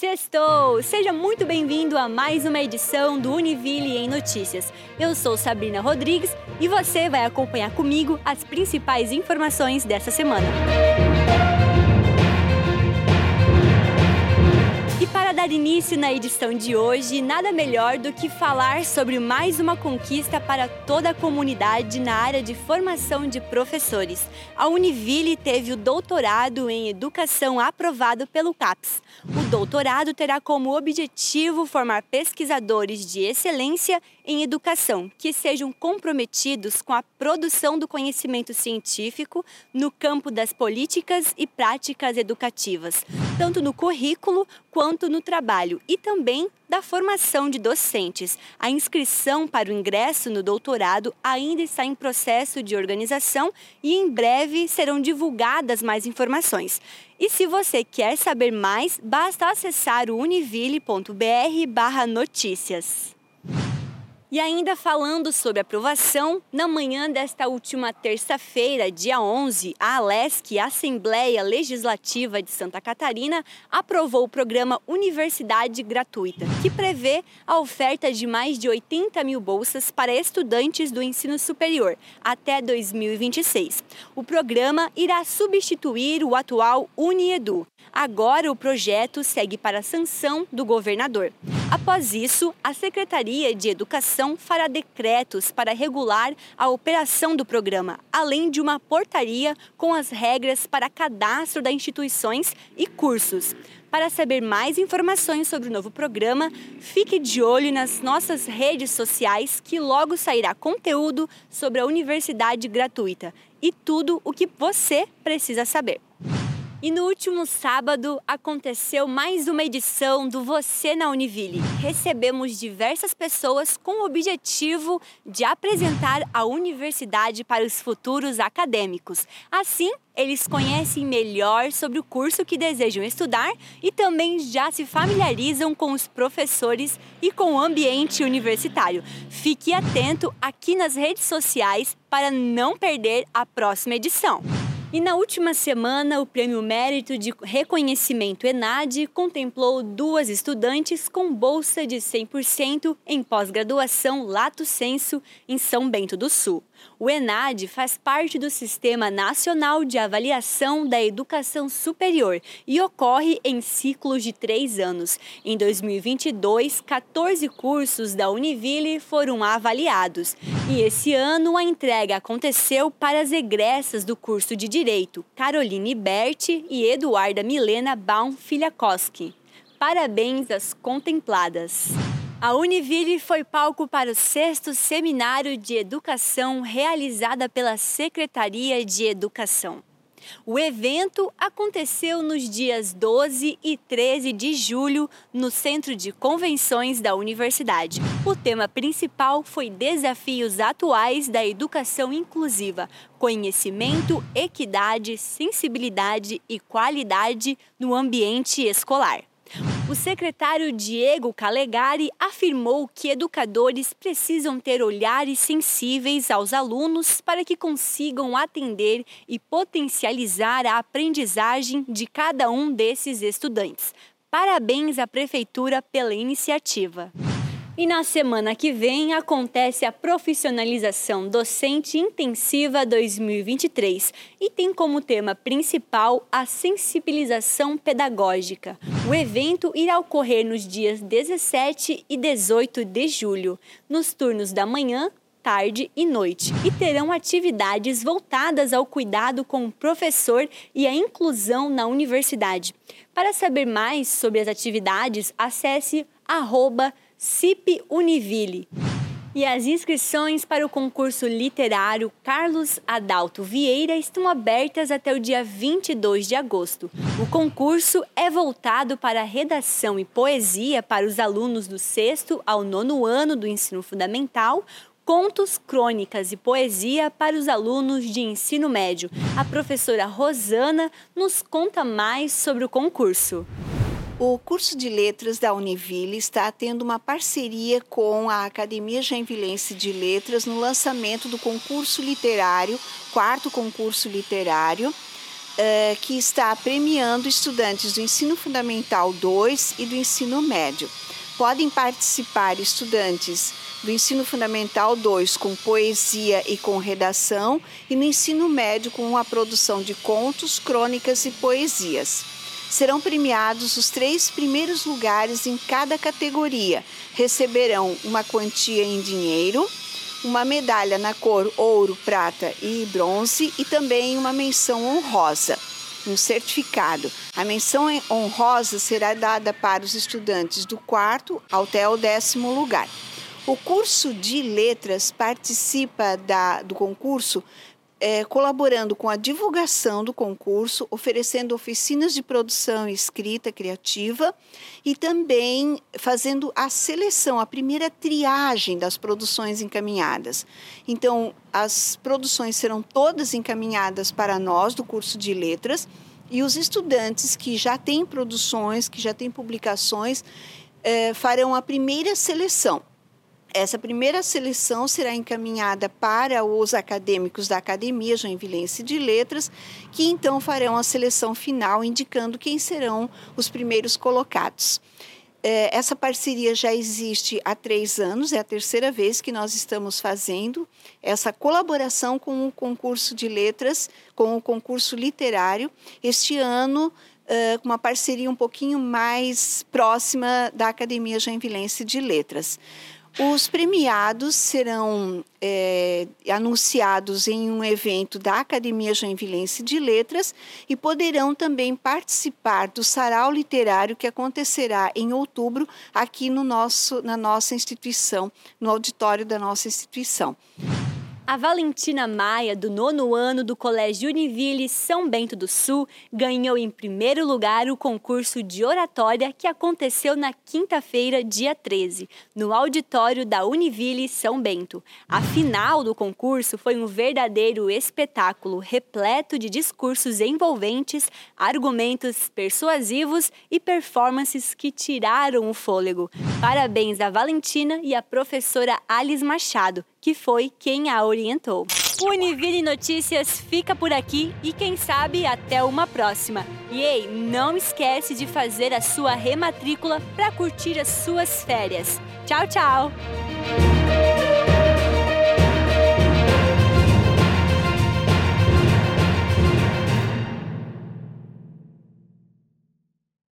Sextou! Seja muito bem-vindo a mais uma edição do Univille em Notícias. Eu sou Sabrina Rodrigues e você vai acompanhar comigo as principais informações dessa semana. para dar início na edição de hoje, nada melhor do que falar sobre mais uma conquista para toda a comunidade na área de formação de professores. A Univille teve o doutorado em educação aprovado pelo CAPES. O doutorado terá como objetivo formar pesquisadores de excelência em educação que sejam comprometidos com a produção do conhecimento científico no campo das políticas e práticas educativas, tanto no currículo quanto no trabalho e também da formação de docentes. A inscrição para o ingresso no doutorado ainda está em processo de organização e em breve serão divulgadas mais informações. E se você quer saber mais, basta acessar o univille.br/notícias. E ainda falando sobre aprovação, na manhã desta última terça-feira, dia 11, a ALESC, a Assembleia Legislativa de Santa Catarina, aprovou o programa Universidade Gratuita, que prevê a oferta de mais de 80 mil bolsas para estudantes do ensino superior até 2026. O programa irá substituir o atual Uniedu. Agora o projeto segue para a sanção do governador. Após isso, a Secretaria de Educação fará decretos para regular a operação do programa, além de uma portaria com as regras para cadastro das instituições e cursos. Para saber mais informações sobre o novo programa, fique de olho nas nossas redes sociais que logo sairá conteúdo sobre a universidade gratuita e tudo o que você precisa saber. E no último sábado aconteceu mais uma edição do Você na Univille. Recebemos diversas pessoas com o objetivo de apresentar a universidade para os futuros acadêmicos. Assim, eles conhecem melhor sobre o curso que desejam estudar e também já se familiarizam com os professores e com o ambiente universitário. Fique atento aqui nas redes sociais para não perder a próxima edição. E na última semana, o Prêmio Mérito de Reconhecimento ENAD contemplou duas estudantes com bolsa de 100% em pós-graduação Lato Senso em São Bento do Sul. O ENAD faz parte do Sistema Nacional de Avaliação da Educação Superior e ocorre em ciclos de três anos. Em 2022, 14 cursos da Univille foram avaliados. E esse ano, a entrega aconteceu para as egressas do curso de Direito, Caroline Berti e Eduarda Milena Baum Filhakoski. Parabéns às contempladas! A Univille foi palco para o sexto Seminário de Educação realizada pela Secretaria de Educação. O evento aconteceu nos dias 12 e 13 de julho no Centro de Convenções da Universidade. O tema principal foi Desafios Atuais da Educação Inclusiva: Conhecimento, Equidade, Sensibilidade e Qualidade no Ambiente Escolar. O secretário Diego Calegari afirmou que educadores precisam ter olhares sensíveis aos alunos para que consigam atender e potencializar a aprendizagem de cada um desses estudantes. Parabéns à Prefeitura pela iniciativa. E na semana que vem acontece a profissionalização docente intensiva 2023 e tem como tema principal a sensibilização pedagógica. O evento irá ocorrer nos dias 17 e 18 de julho, nos turnos da manhã, tarde e noite, e terão atividades voltadas ao cuidado com o professor e a inclusão na universidade. Para saber mais sobre as atividades, acesse arroba CIP Univille. E as inscrições para o concurso literário Carlos Adalto Vieira estão abertas até o dia 22 de agosto. O concurso é voltado para redação e poesia para os alunos do sexto ao nono ano do ensino fundamental, contos, crônicas e poesia para os alunos de ensino médio. A professora Rosana nos conta mais sobre o concurso. O curso de letras da Univille está tendo uma parceria com a Academia Genvilense de Letras no lançamento do concurso literário, quarto concurso literário, uh, que está premiando estudantes do ensino fundamental 2 e do ensino médio. Podem participar estudantes do ensino fundamental 2 com poesia e com redação e no ensino médio com a produção de contos, crônicas e poesias. Serão premiados os três primeiros lugares em cada categoria. Receberão uma quantia em dinheiro, uma medalha na cor ouro, prata e bronze e também uma menção honrosa, um certificado. A menção honrosa será dada para os estudantes do quarto até o décimo lugar. O curso de letras participa da, do concurso é, colaborando com a divulgação do concurso, oferecendo oficinas de produção e escrita criativa e também fazendo a seleção, a primeira triagem das produções encaminhadas. Então, as produções serão todas encaminhadas para nós do curso de letras e os estudantes que já têm produções, que já têm publicações, é, farão a primeira seleção. Essa primeira seleção será encaminhada para os acadêmicos da Academia Joinvilense de Letras, que então farão a seleção final, indicando quem serão os primeiros colocados. É, essa parceria já existe há três anos, é a terceira vez que nós estamos fazendo essa colaboração com o concurso de letras, com o concurso literário. Este ano, com uma parceria um pouquinho mais próxima da Academia Joinvilense de Letras. Os premiados serão é, anunciados em um evento da Academia Joinvilense de Letras e poderão também participar do sarau literário que acontecerá em outubro aqui no nosso, na nossa instituição, no auditório da nossa instituição. A Valentina Maia, do nono ano do Colégio Univille São Bento do Sul, ganhou em primeiro lugar o concurso de oratória que aconteceu na quinta-feira, dia 13, no auditório da Univille São Bento. A final do concurso foi um verdadeiro espetáculo repleto de discursos envolventes, argumentos persuasivos e performances que tiraram o fôlego. Parabéns a Valentina e a professora Alice Machado, que foi quem a orientou. O Univille Notícias fica por aqui e quem sabe até uma próxima. E ei, não esquece de fazer a sua rematrícula para curtir as suas férias. Tchau, tchau!